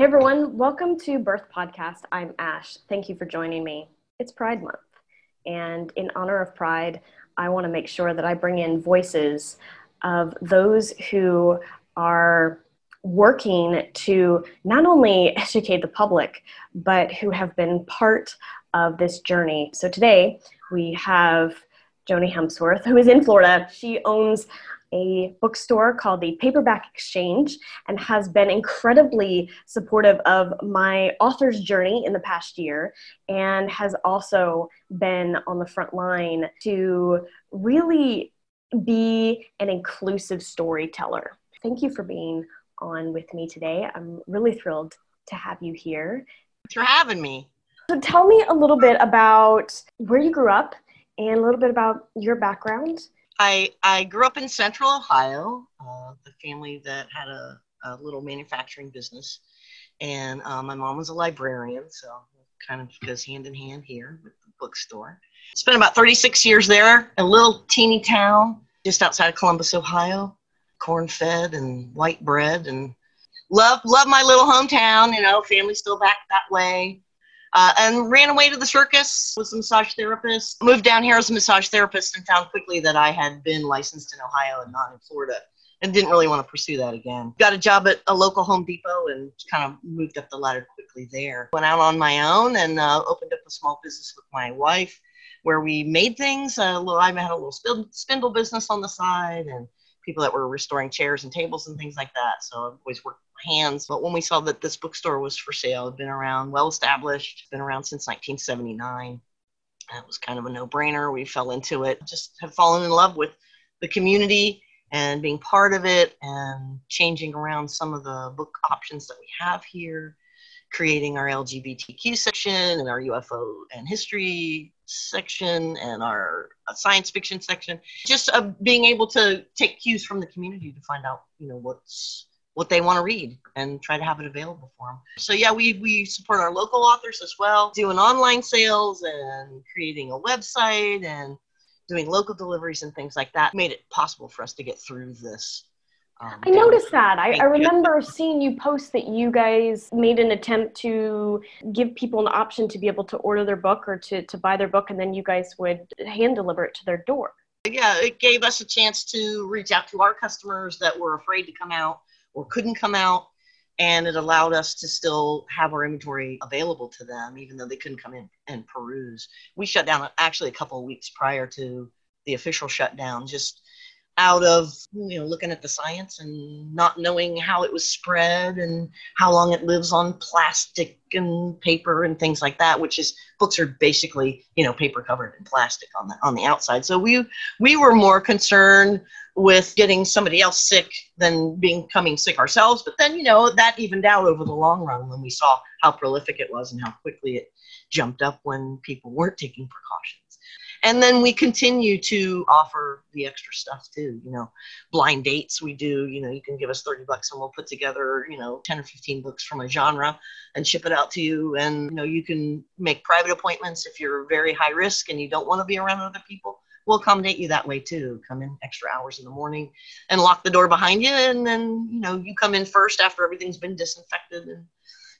Hey everyone, welcome to Bearth Podcast. I'm Ash. Thank you for joining me. It's Pride Month, and in honor of Pride, I want to make sure that I bring in voices of those who are working to not only educate the public, but who have been part of this journey. So today we have Joanie Hempsworth, who is in Florida. She owns a bookstore called the Paperback Exchange and has been incredibly supportive of my author's journey in the past year and has also been on the front line to really be an inclusive storyteller. Thank you for being on with me today. I'm really thrilled to have you here. Thanks for having me. So, tell me a little bit about where you grew up and a little bit about your background I, I grew up in central Ohio, uh, the family that had a, a, little manufacturing business. And uh, my mom was a librarian, so kind of goes hand in hand here with the bookstore. Spent about 36 years there, a little teeny town just outside of Columbus, Ohio. Corn fed and white bread, and love love my little hometown. You know, family still back that way uh, and ran away to the circus. Was a massage therapist. Moved down here as a massage therapist and found quickly that I had been licensed in Ohio and not in Florida, and didn't really want to pursue that again. Got a job at a local Home Depot and kind of moved up the ladder quickly there. Went out on my own and uh, opened up a small business with my wife, where we made things. Little, I had a little spindle business on the side and people that were restoring chairs and tables and things like that. So I've always worked hands. But when we saw that this bookstore was for sale, had been around, well established, been around since 1979. That was kind of a no brainer. We fell into it, just have fallen in love with the community and being part of it and changing around some of the book options that we have here, creating our LGBTQ section and our UFO and history section and our science fiction section. Just uh, being able to take cues from the community to find out, you know, what's what they want to read and try to have it available for them. So yeah, we we support our local authors as well, doing online sales and creating a website and doing local deliveries and things like that. Made it possible for us to get through this. Um, I noticed that. I, I remember seeing you post that you guys made an attempt to give people an option to be able to order their book or to, to buy their book, and then you guys would hand deliver it to their door. Yeah, it gave us a chance to reach out to our customers that were afraid to come out or couldn't come out and it allowed us to still have our inventory available to them even though they couldn't come in and peruse we shut down actually a couple of weeks prior to the official shutdown just out of you know looking at the science and not knowing how it was spread and how long it lives on plastic and paper and things like that which is books are basically you know paper covered in plastic on the on the outside. So we we were more concerned with getting somebody else sick than becoming sick ourselves. But then you know that evened out over the long run when we saw how prolific it was and how quickly it jumped up when people weren't taking precautions and then we continue to offer the extra stuff too you know blind dates we do you know you can give us 30 bucks and we'll put together you know 10 or 15 books from a genre and ship it out to you. And you know you can make private appointments if you're very high risk and you don't want to be around other people. We'll accommodate you that way too. Come in extra hours in the morning and lock the door behind you and then you know you come in first after everything's been disinfected and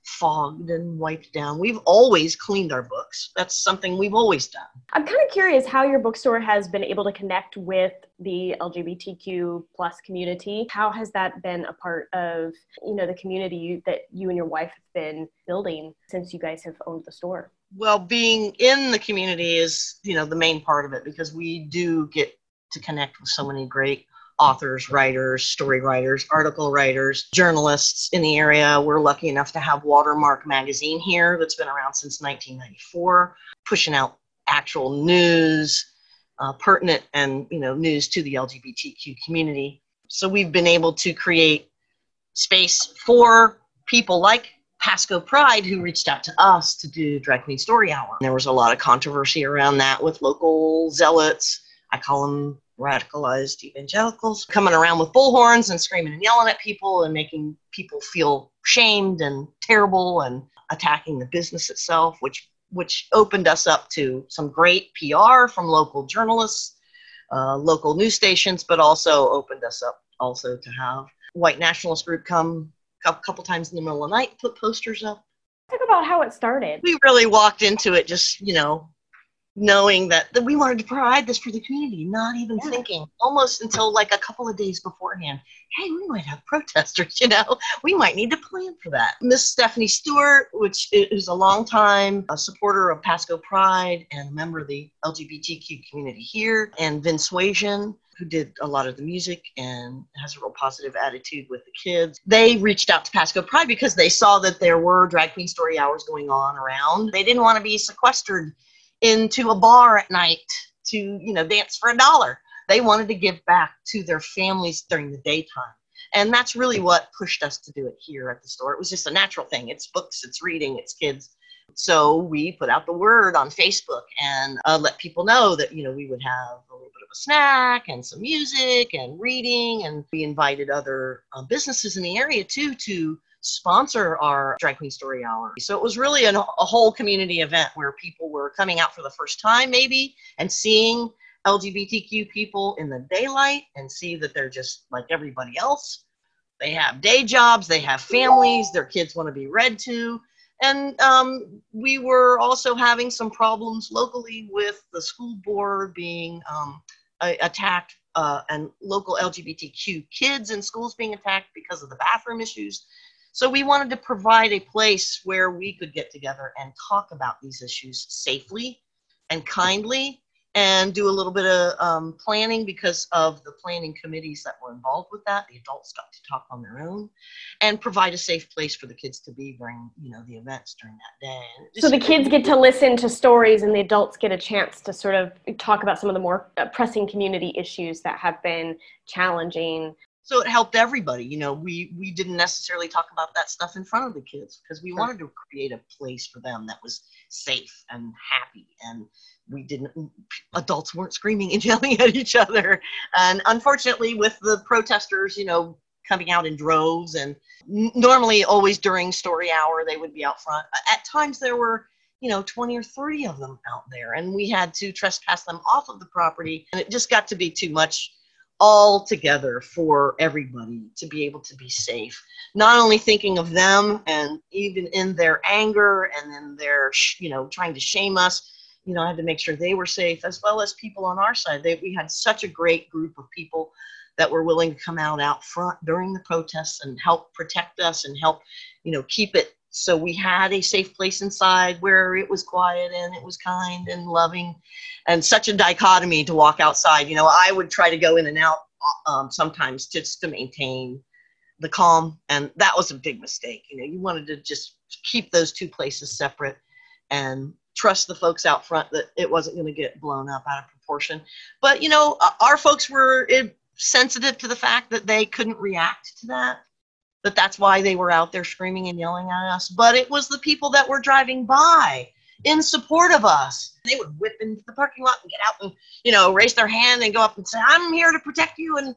fogged and wiped down. We've always cleaned our books. That's something we've always done. I'm kind of curious how your bookstore has been able to connect with the LGBTQ plus community. How has that been a part of, you know, the community that you and your wife have been building since you guys have owned the store? Well, being in the community is, you know, the main part of it because we do get to connect with so many great authors, writers, story writers, article writers, journalists in the area. We're lucky enough to have Watermark Magazine here that's been around since 1994, pushing out actual news, uh, pertinent and you know news to the LGBTQ community. So we've been able to create space for people like Pasco Pride, who reached out to us to do Drag Queen Story Hour. There was a lot of controversy around that with local zealots. I call them radicalized evangelicals coming around with bullhorns and screaming and yelling at people and making people feel shamed and terrible and attacking the business itself, which which opened us up to some great PR from local journalists, uh, local news stations, but also opened us up also to have white nationalist group come a couple times in the middle of the night, put posters up. Talk about how it started. We really walked into it just, you know, knowing that, that we wanted to provide this for the community, not even yeah. thinking almost until like a couple of days beforehand. Hey, we might have protesters, you know, we might need to plan for that. Miss Stephanie Stewart, which is a longtime a supporter of Pasco Pride and a member of the LGBTQ community here, and Vince Wajan, who did a lot of the music and has a real positive attitude with the kids. They reached out to Pasco Pride because they saw that there were drag queen story hours going on around. They didn't want to be sequestered into a bar at night to, you know, dance for a dollar. They wanted to give back to their families during the daytime. And that's really what pushed us to do it here at the store. It was just a natural thing. It's books, it's reading, it's kids. So we put out the word on Facebook and uh, let people know that, you know, we would have a little bit of a snack and some music and reading. And we invited other uh, businesses in the area too to sponsor our Drag Queen Story Hour. So it was really an, a whole community event where people were coming out for the first time, maybe, and seeing LGBTQ people in the daylight and see that they're just like everybody else. They have day jobs, they have families, their kids want to be read to. And um, we were also having some problems locally with the school board being um, attacked uh, and local LGBTQ kids in schools being attacked because of the bathroom issues. So we wanted to provide a place where we could get together and talk about these issues safely and kindly and do a little bit of um, planning because of the planning committees that were involved with that. The adults got to talk on their own and provide a safe place for the kids to be during, you know, the events during that day. So the kids get to listen to stories and the adults get a chance to sort of talk about some of the more pressing community issues that have been challenging so it helped everybody you know we we didn't necessarily talk about that stuff in front of the kids because we wanted to create a place for them that was safe and happy and we didn't mm, adults weren't screaming and yelling at each other. And unfortunately with the protesters you know coming out in droves and normally always during story hour they would be out front. At times there were you know 20 or 30 of them out there and we had to trespass them off of the property and it just got to be too much all together for everybody to be able to be safe. Not only thinking of them and even in their anger and in their, you know, trying to shame us, you know, I had to make sure they were safe as well as people on our side. They, we had such a great group of people that were willing to come out out front during the protests and help protect us and help, you know, keep it so we had a safe place inside where it was quiet and it was kind and loving and such a dichotomy to walk outside. You know i would try to go in and out um, sometimes just to maintain the calm and that was a big mistake. You know you wanted to just keep those two places separate and trust the folks out front that it wasn't going to get blown up out of proportion. But you know our folks were eh, sensitive to the fact that they couldn't react to that that that's why they were out there screaming and yelling at us, but it was the people that were driving by in support of us. They would whip into the parking lot and get out and, you know, raise their hand and go up and say, I'm here to protect you. And,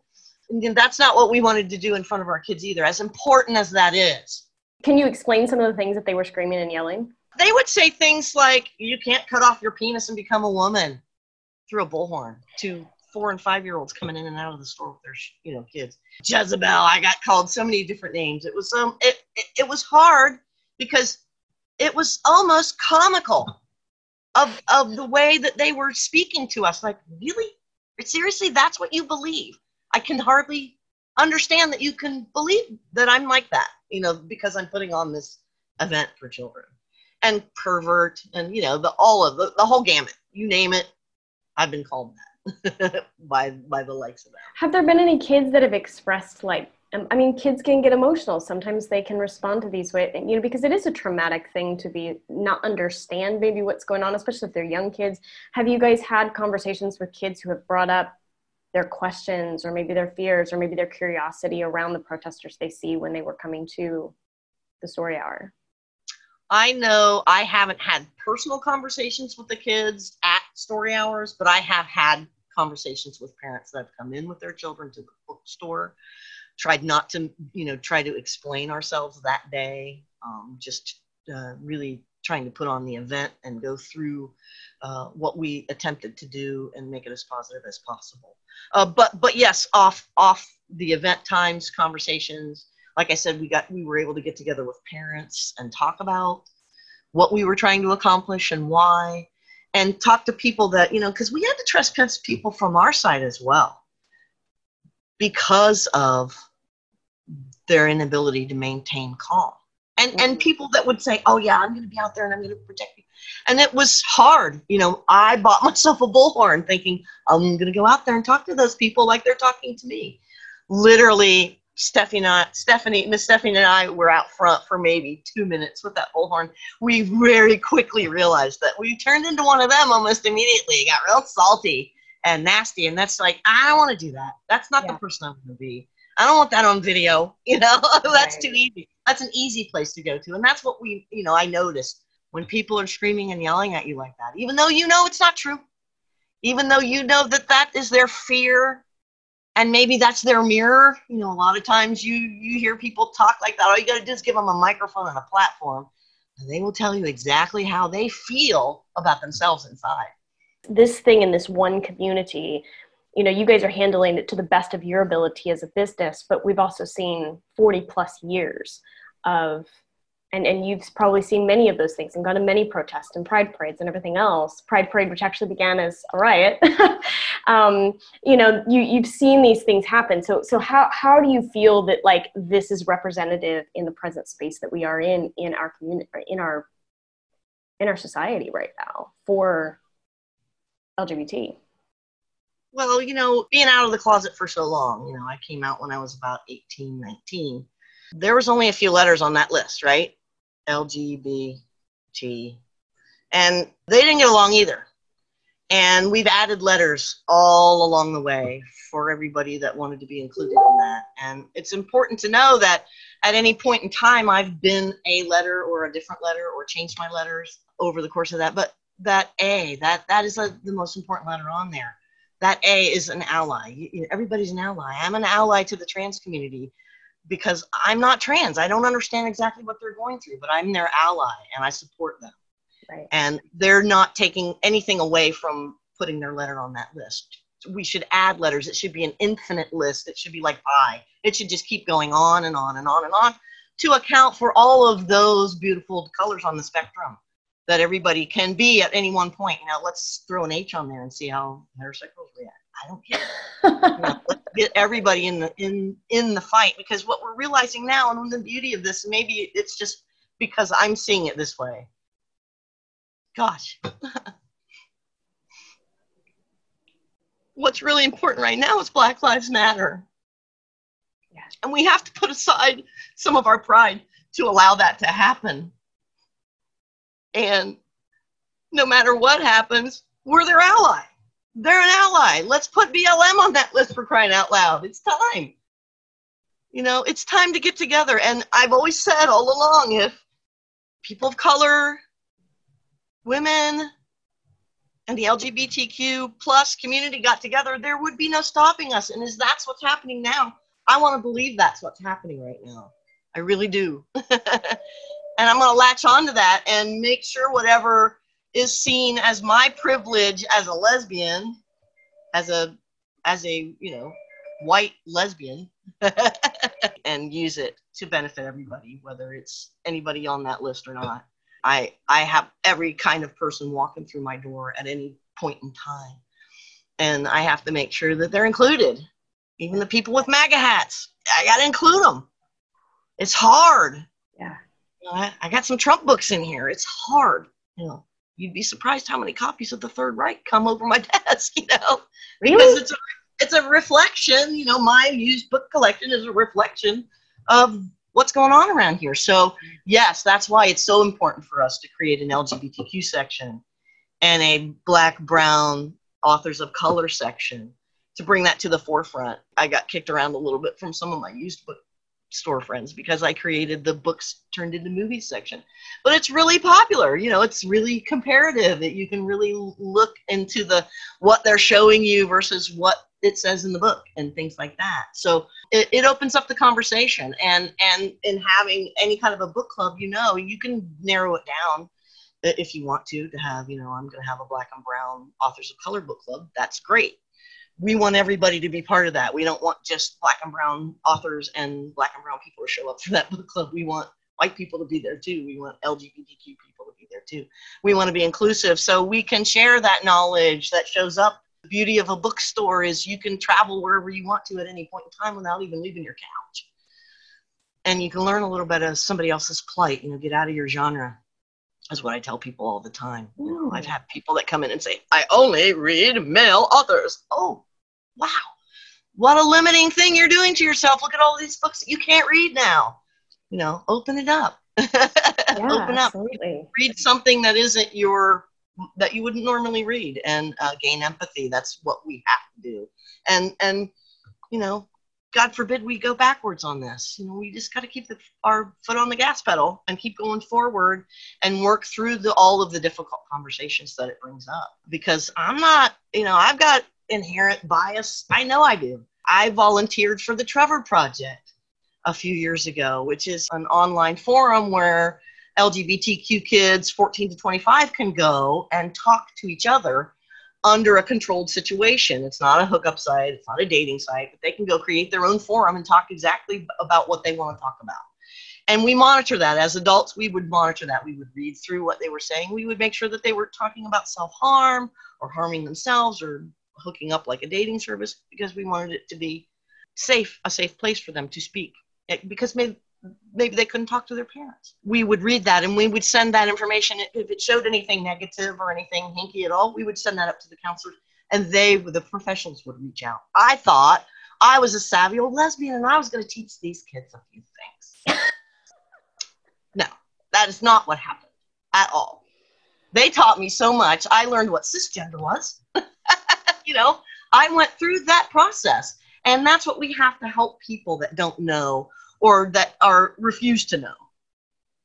and that's not what we wanted to do in front of our kids either, as important as that is. Can you explain some of the things that they were screaming and yelling? They would say things like, You can't cut off your penis and become a woman through a bullhorn to four and five year olds coming in and out of the store with their you know kids. Jezebel i got called so many different names. It was um it, it, it was hard because it was almost comical of of the way that they were speaking to us. Like really? Seriously that's what you believe? I can hardly understand that you can believe that i'm like that you know because i'm putting on this event for children. And pervert and you know the all of the, the whole gamut you name it i've been called that by by the likes of that. Have there been any kids that have expressed like um, I mean, kids can get emotional. Sometimes they can respond to these ways, you know, because it is a traumatic thing to be not understand maybe what's going on, especially if they're young kids. Have you guys had conversations with kids who have brought up their questions or maybe their fears or maybe their curiosity around the protesters they see when they were coming to the story hour? I know I haven't had personal conversations with the kids at story hours, but I have had conversations with parents that have come in with their children to the bookstore tried not to you know try to explain ourselves that day um, just uh, really trying to put on the event and go through uh, what we attempted to do and make it as positive as possible. Uh, but but yes off off the event times conversations like I said, we got we were able to get together with parents and talk about what we were trying to accomplish and why, and talk to people that you know because we had to trespass people from our side as well because of their inability to maintain calm. And, mm-hmm. and people that would say, oh, yeah, I'm going to be out there and I'm going to protect you. And it was hard. You know, I bought myself a bullhorn thinking I'm going to go out there and talk to those people like they're talking to me. Literally, Stephanie and I, Stephanie, Miss Stephanie and I were out front for maybe two minutes with that bullhorn. We very quickly realized that we turned into one of them almost immediately. It got real salty and nasty. And that's like, I don't want to do that. That's not yeah. the person I'm going to be. I don't want that on video. You know, that's right. too easy. That's an easy place to go to. And that's what we, you know, I noticed when people are screaming and yelling at you like that, even though you know it's not true, even though you know that that is their fear and maybe that's their mirror. You know, a lot of times you you hear people talk like that. All you got to do is give them a microphone and a platform, and they will tell you exactly how they feel about themselves inside. This thing in this one community you know you guys are handling it to the best of your ability as a business but we've also seen 40 plus years of and, and you've probably seen many of those things and gone to many protests and pride parades and everything else pride parade which actually began as a riot um, you know you, you've seen these things happen so so how, how do you feel that like this is representative in the present space that we are in in our community in our in our society right now for lgbt well, you know, being out of the closet for so long, you know, I came out when I was about 18, 19. There was only a few letters on that list, right? LGBT. And they didn't get along either. And we've added letters all along the way for everybody that wanted to be included in that. And it's important to know that at any point in time, I've been a letter or a different letter or changed my letters over the course of that. But that A, that, that is a, the most important letter on there that A is an ally. Everybody's an ally. I'm an ally to the trans community because I'm not trans. I don't understand exactly what they're going through, but I'm their ally and I support them. Right. And they're not taking anything away from putting their letter on that list. We should add letters. It should be an infinite list. It should be like I. It should just keep going on and on and on and on to account for all of those beautiful colors on the spectrum that everybody can be at any one point. Now let's throw an H on there and see how heterosexuals react. I don't care. you know, let's get everybody in the in in the fight because what we're realizing now, and the beauty of this, maybe it's just because I'm seeing it this way. Gosh. What's really important right now is Black Lives Matter. Yes. And we have to put aside some of our pride to allow that to happen and no matter what happens, we're their ally. They're an ally. Let's put BLM on that list for crying out loud. It's time. You know, it's time to get together. And I've always said all along if people of color, women, and the LGBTQ plus community got together, there would be no stopping us. And is that's what's happening now? I want to believe that's what's happening right now. I really do. and I'm going to latch onto that and make sure whatever is seen as my privilege as a lesbian, as a as a you know white lesbian, and use it to benefit everybody, whether it's anybody on that list or not. I I have every kind of person walking through my door at any point in time, and I have to make sure that they're included. Even the people with MAGA hats, I got to include them. It's hard. Yeah I, I got some Trump books in here. It's hard. You know, you'd be surprised how many copies of the Third Reich come over my desk. You know, really? because it's a it's a reflection. You know, my used book collection is a reflection of what's going on around here. So yes, that's why it's so important for us to create an LGBTQ section and a Black, Brown, authors of color section to bring that to the forefront. I got kicked around a little bit from some of my used book store friends because I created the books turned into movies section. But it's really popular. You know, it's really comparative. That you can really look into the what they're showing you versus what it says in the book and things like that. So it, it opens up the conversation. And and in having any kind of a book club, you know, you can narrow it down uh, if you want to to have. You know, I'm going to have a black and brown authors of color book club. That's great. We want everybody to be part of that. We don't want just black and brown authors and black and brown people to show up for that book club. We want white people to be there too. We want LGBTQ people to be there too. We want to be inclusive so we can share that knowledge that shows up. The beauty of a bookstore is you can travel wherever you want to at any point in time without even leaving your couch. And you can learn a little bit of somebody else's plight, you know, get out of your genre. That's what I tell people all the time. You know, I've had people that come in and say, I only read male authors. Oh, wow. What a limiting thing you're doing to yourself. Look at all these books that you can't read now you know, open it up. Yeah, open up. Absolutely. Read something that isn't your that you wouldn't normally read and uh, gain empathy. That's what we have to do. And and you know, God forbid we go backwards on this. You know, we just got to keep the, our foot on the gas pedal and keep going forward and work through the, all of the difficult conversations that it brings up. Because I'm not, you know, I've got inherent bias. I know I do. I volunteered for the Trevor Project a few years ago, which is an online forum where LGBTQ kids 14 to 25 can go and talk to each other under a controlled situation. It's not a hookup site, it's not a dating site, but they can go create their own forum and talk exactly about what they want to talk about. And we monitor that as adults. We would monitor that. We would read through what they were saying. We would make sure that they were talking about self harm or harming themselves or hooking up like a dating service because we wanted it to be safe, a safe place for them to speak because maybe maybe they couldn't talk to their parents. We would read that and we would send that information. If it showed anything negative or anything hinky at all, we would send that up to the counselors and they, the professionals, would reach out. I thought I was a savvy old lesbian and I was going to teach these kids a few things. no, that is not what happened at all. They taught me so much. I learned what cisgender was. you know, I went through that process. And that's what we have to help people that don't know or that are refused to know.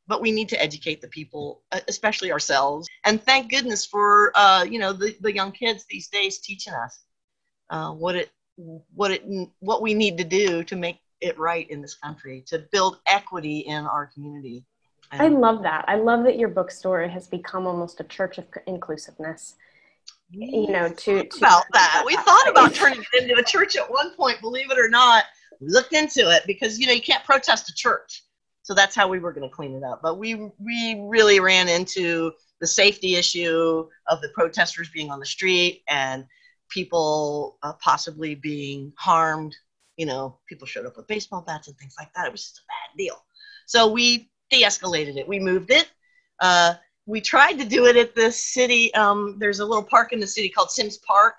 But we need to educate the people, especially ourselves. And thank goodness for uh, you know the, the young kids these days teaching us uh, what it what it what we need to do to make it right in this country to build equity in our community. And I love that. I love that your bookstore has become almost a church of inclusiveness you know, to, to about that. We thought about turning it into a church at one point, believe it or not. We looked into it because you know you can't protest a church, so that's how we were going to clean it up. But we we really ran into the safety issue of the protesters being on the street and people uh, possibly being harmed. You know, people showed up with baseball bats and things like that. It was just a bad deal. So we de-escalated it. We moved it. Uh, we tried to do it at the city. Um, there's a little park in the city called Sims Park,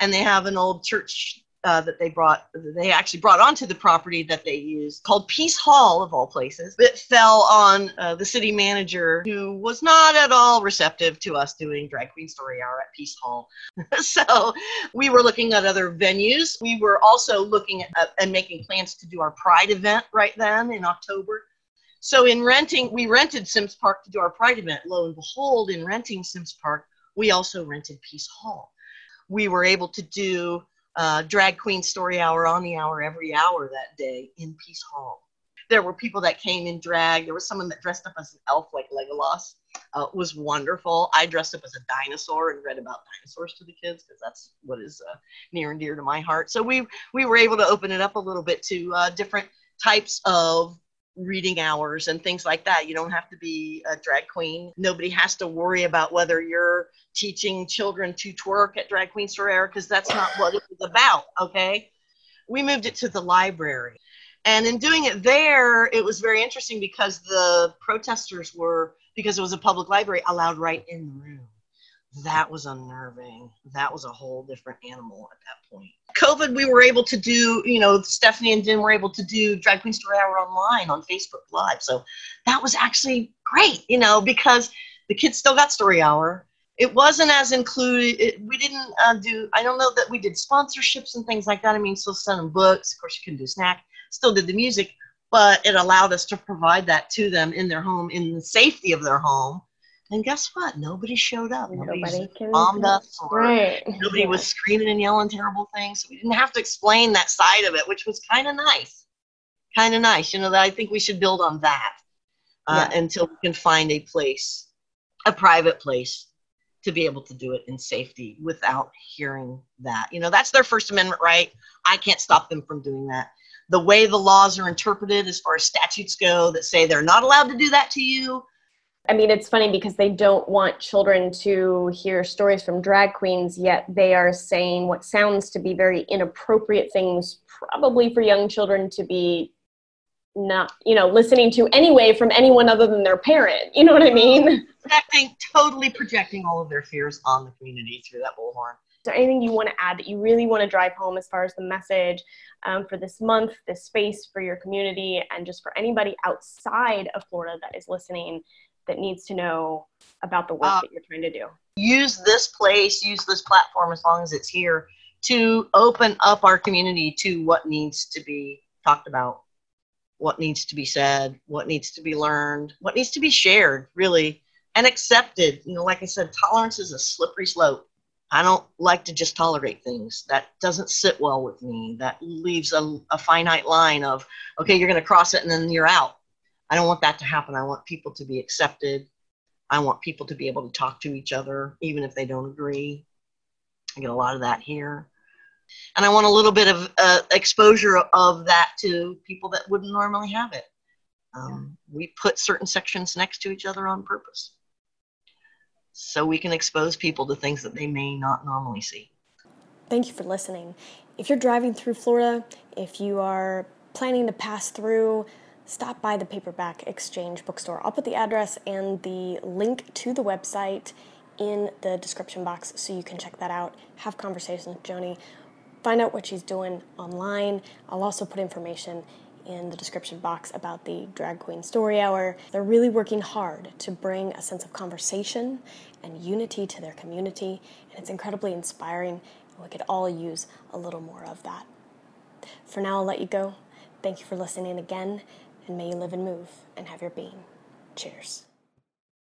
and they have an old church uh, that they brought. They actually brought onto the property that they used called Peace Hall of all places. It fell on uh, the city manager who was not at all receptive to us doing drag queen story hour at Peace Hall. so we were looking at other venues. We were also looking at and making plans to do our Pride event right then in October. So in renting, we rented Sims Park to do our Pride event. Lo and behold, in renting Sims Park, we also rented Peace Hall. We were able to do uh, drag queen story hour on the hour every hour that day in Peace Hall. There were people that came in drag. There was someone that dressed up as an elf like Legolas. Uh, it was wonderful. I dressed up as a dinosaur and read about dinosaurs to the kids because that's what is uh, near and dear to my heart. So we we were able to open it up a little bit to uh, different types of reading hours and things like that. You don't have to be a drag queen. Nobody has to worry about whether you're teaching children to twerk at Drag Queen Hour because that's not what it was about, okay? We moved it to the library. And in doing it there, it was very interesting because the protesters were, because it was a public library, allowed right in the room that was unnerving. That was a whole different animal at that point. COVID, we were able to do, you know, Stephanie and Jen were able to do Drag Queen Story Hour online on Facebook Live. So that was actually great, you know, because the kids still got Story Hour. It wasn't as included. It, we didn't uh, do, I don't know that we did sponsorships and things like that. I mean, still them books. Of course, you can do snack. Still did the music, but it allowed us to provide that to them in their home, in the safety of their home and guess what? Nobody showed up. Nobody, nobody bombed us. Right. Nobody was screaming and yelling terrible things. So we didn't have to explain that side of it, which was kind of nice. Kind of nice. You know, that I think we should build on that uh, yeah. until we can find a place, a private place to be able to do it in safety without hearing that. You know, that's their First Amendment right. I can't stop them from doing that. The way the laws are interpreted, as far as statutes go, that say they're not allowed to do that to you. I mean, it's funny because they don't want children to hear stories from drag queens, yet they are saying what sounds to be very inappropriate things, probably for young children to be not you know listening to anyway from anyone other than their parent. You know what i mean? Projecting totally projecting all of their fears on the community through that bullhorn. Is there anything you want to add that you really want to drive home as far as the message um, for this month this space for your community and just for anybody outside of florida that is listening that needs to know about the work uh, that you're trying to do use this place use this platform as long as it's here to open up our community to what needs to be talked about what needs to be said, what needs to be learned, what needs to be shared, really, and accepted. You know, like I said, tolerance is a slippery slope. I don't like to just tolerate things. That doesn't sit well with me. That leaves a, a finite line of, okay, you're going to cross it and then you're out. I don't want that to happen. I want people to be accepted. I want people to be able to talk to each other, even if they don't agree. I get a lot of that here and I want a little bit of uh, exposure of that to people that wouldn't normally have it. Um, we put certain sections next to each other on purpose so we can expose people to things that they may not normally see. Thank you for listening. If you're driving through Florida, if you are planning to pass through, stop by the Paperback Exchange bookstore. I'll put the address and the link to the website in the description box so you can check that out. Have conversations with Joanie find out what she's doing online. I'll also put information in the description box about the Drag Queen Story Hour. They're really working hard to bring a sense of conversation and unity to their community, and it's incredibly inspiring. We could all use a little more of that. For now, I'll let you go. Thank you for listening again, and may you live and move and have your being. Cheers.